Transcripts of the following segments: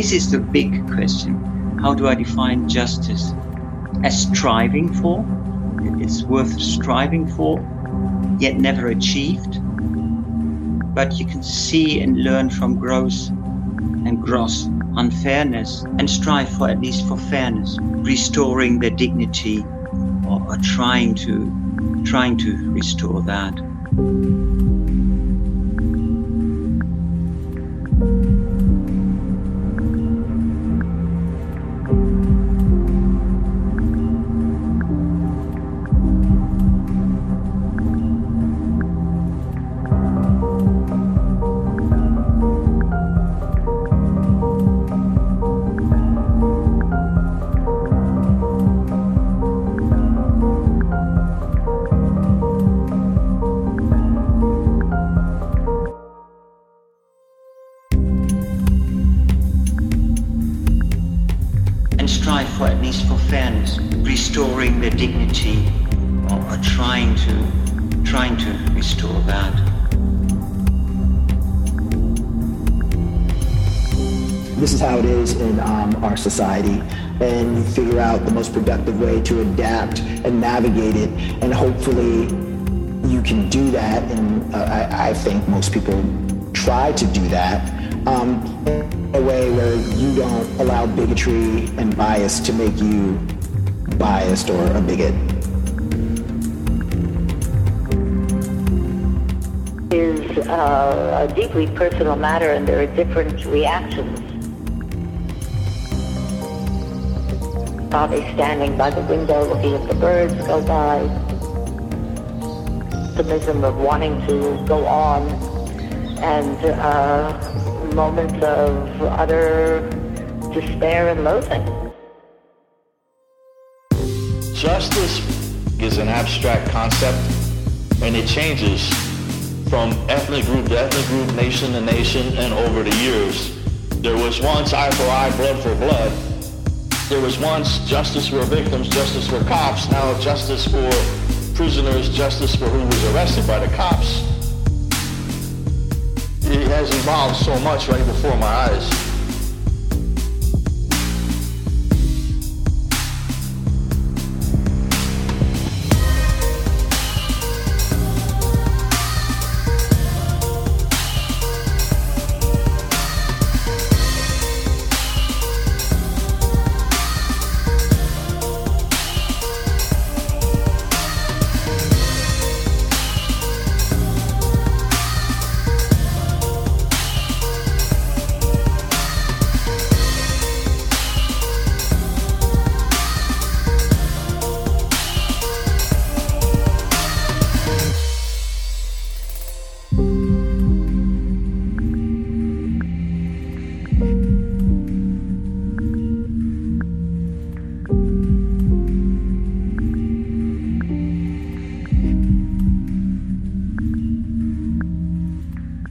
This is the big question. How do I define justice? As striving for? It's worth striving for, yet never achieved. But you can see and learn from gross and gross unfairness and strive for at least for fairness, restoring their dignity or, or trying to trying to restore that. For at least for fairness, restoring their dignity, or, or trying to trying to restore that. This is how it is in um, our society, and you figure out the most productive way to adapt and navigate it, and hopefully you can do that. And uh, I, I think most people try to do that. Um, a way where you don't allow bigotry and bias to make you biased or a bigot. Is uh, a deeply personal matter, and there are different reactions. Probably standing by the window looking at the birds go by. The optimism of wanting to go on, and uh, moments of utter despair and loathing. Justice is an abstract concept and it changes from ethnic group to ethnic group, nation to nation, and over the years. There was once eye for eye, blood for blood. There was once justice for victims, justice for cops, now justice for prisoners, justice for who was arrested by the cops it has evolved so much right before my eyes.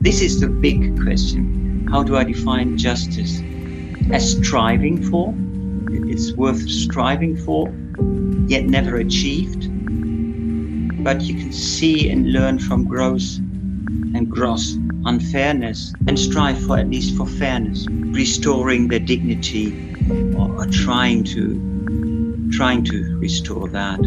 This is the big question. How do I define justice? As striving for? It's worth striving for, yet never achieved. But you can see and learn from gross and gross unfairness and strive for at least for fairness, restoring their dignity or, or trying to trying to restore that.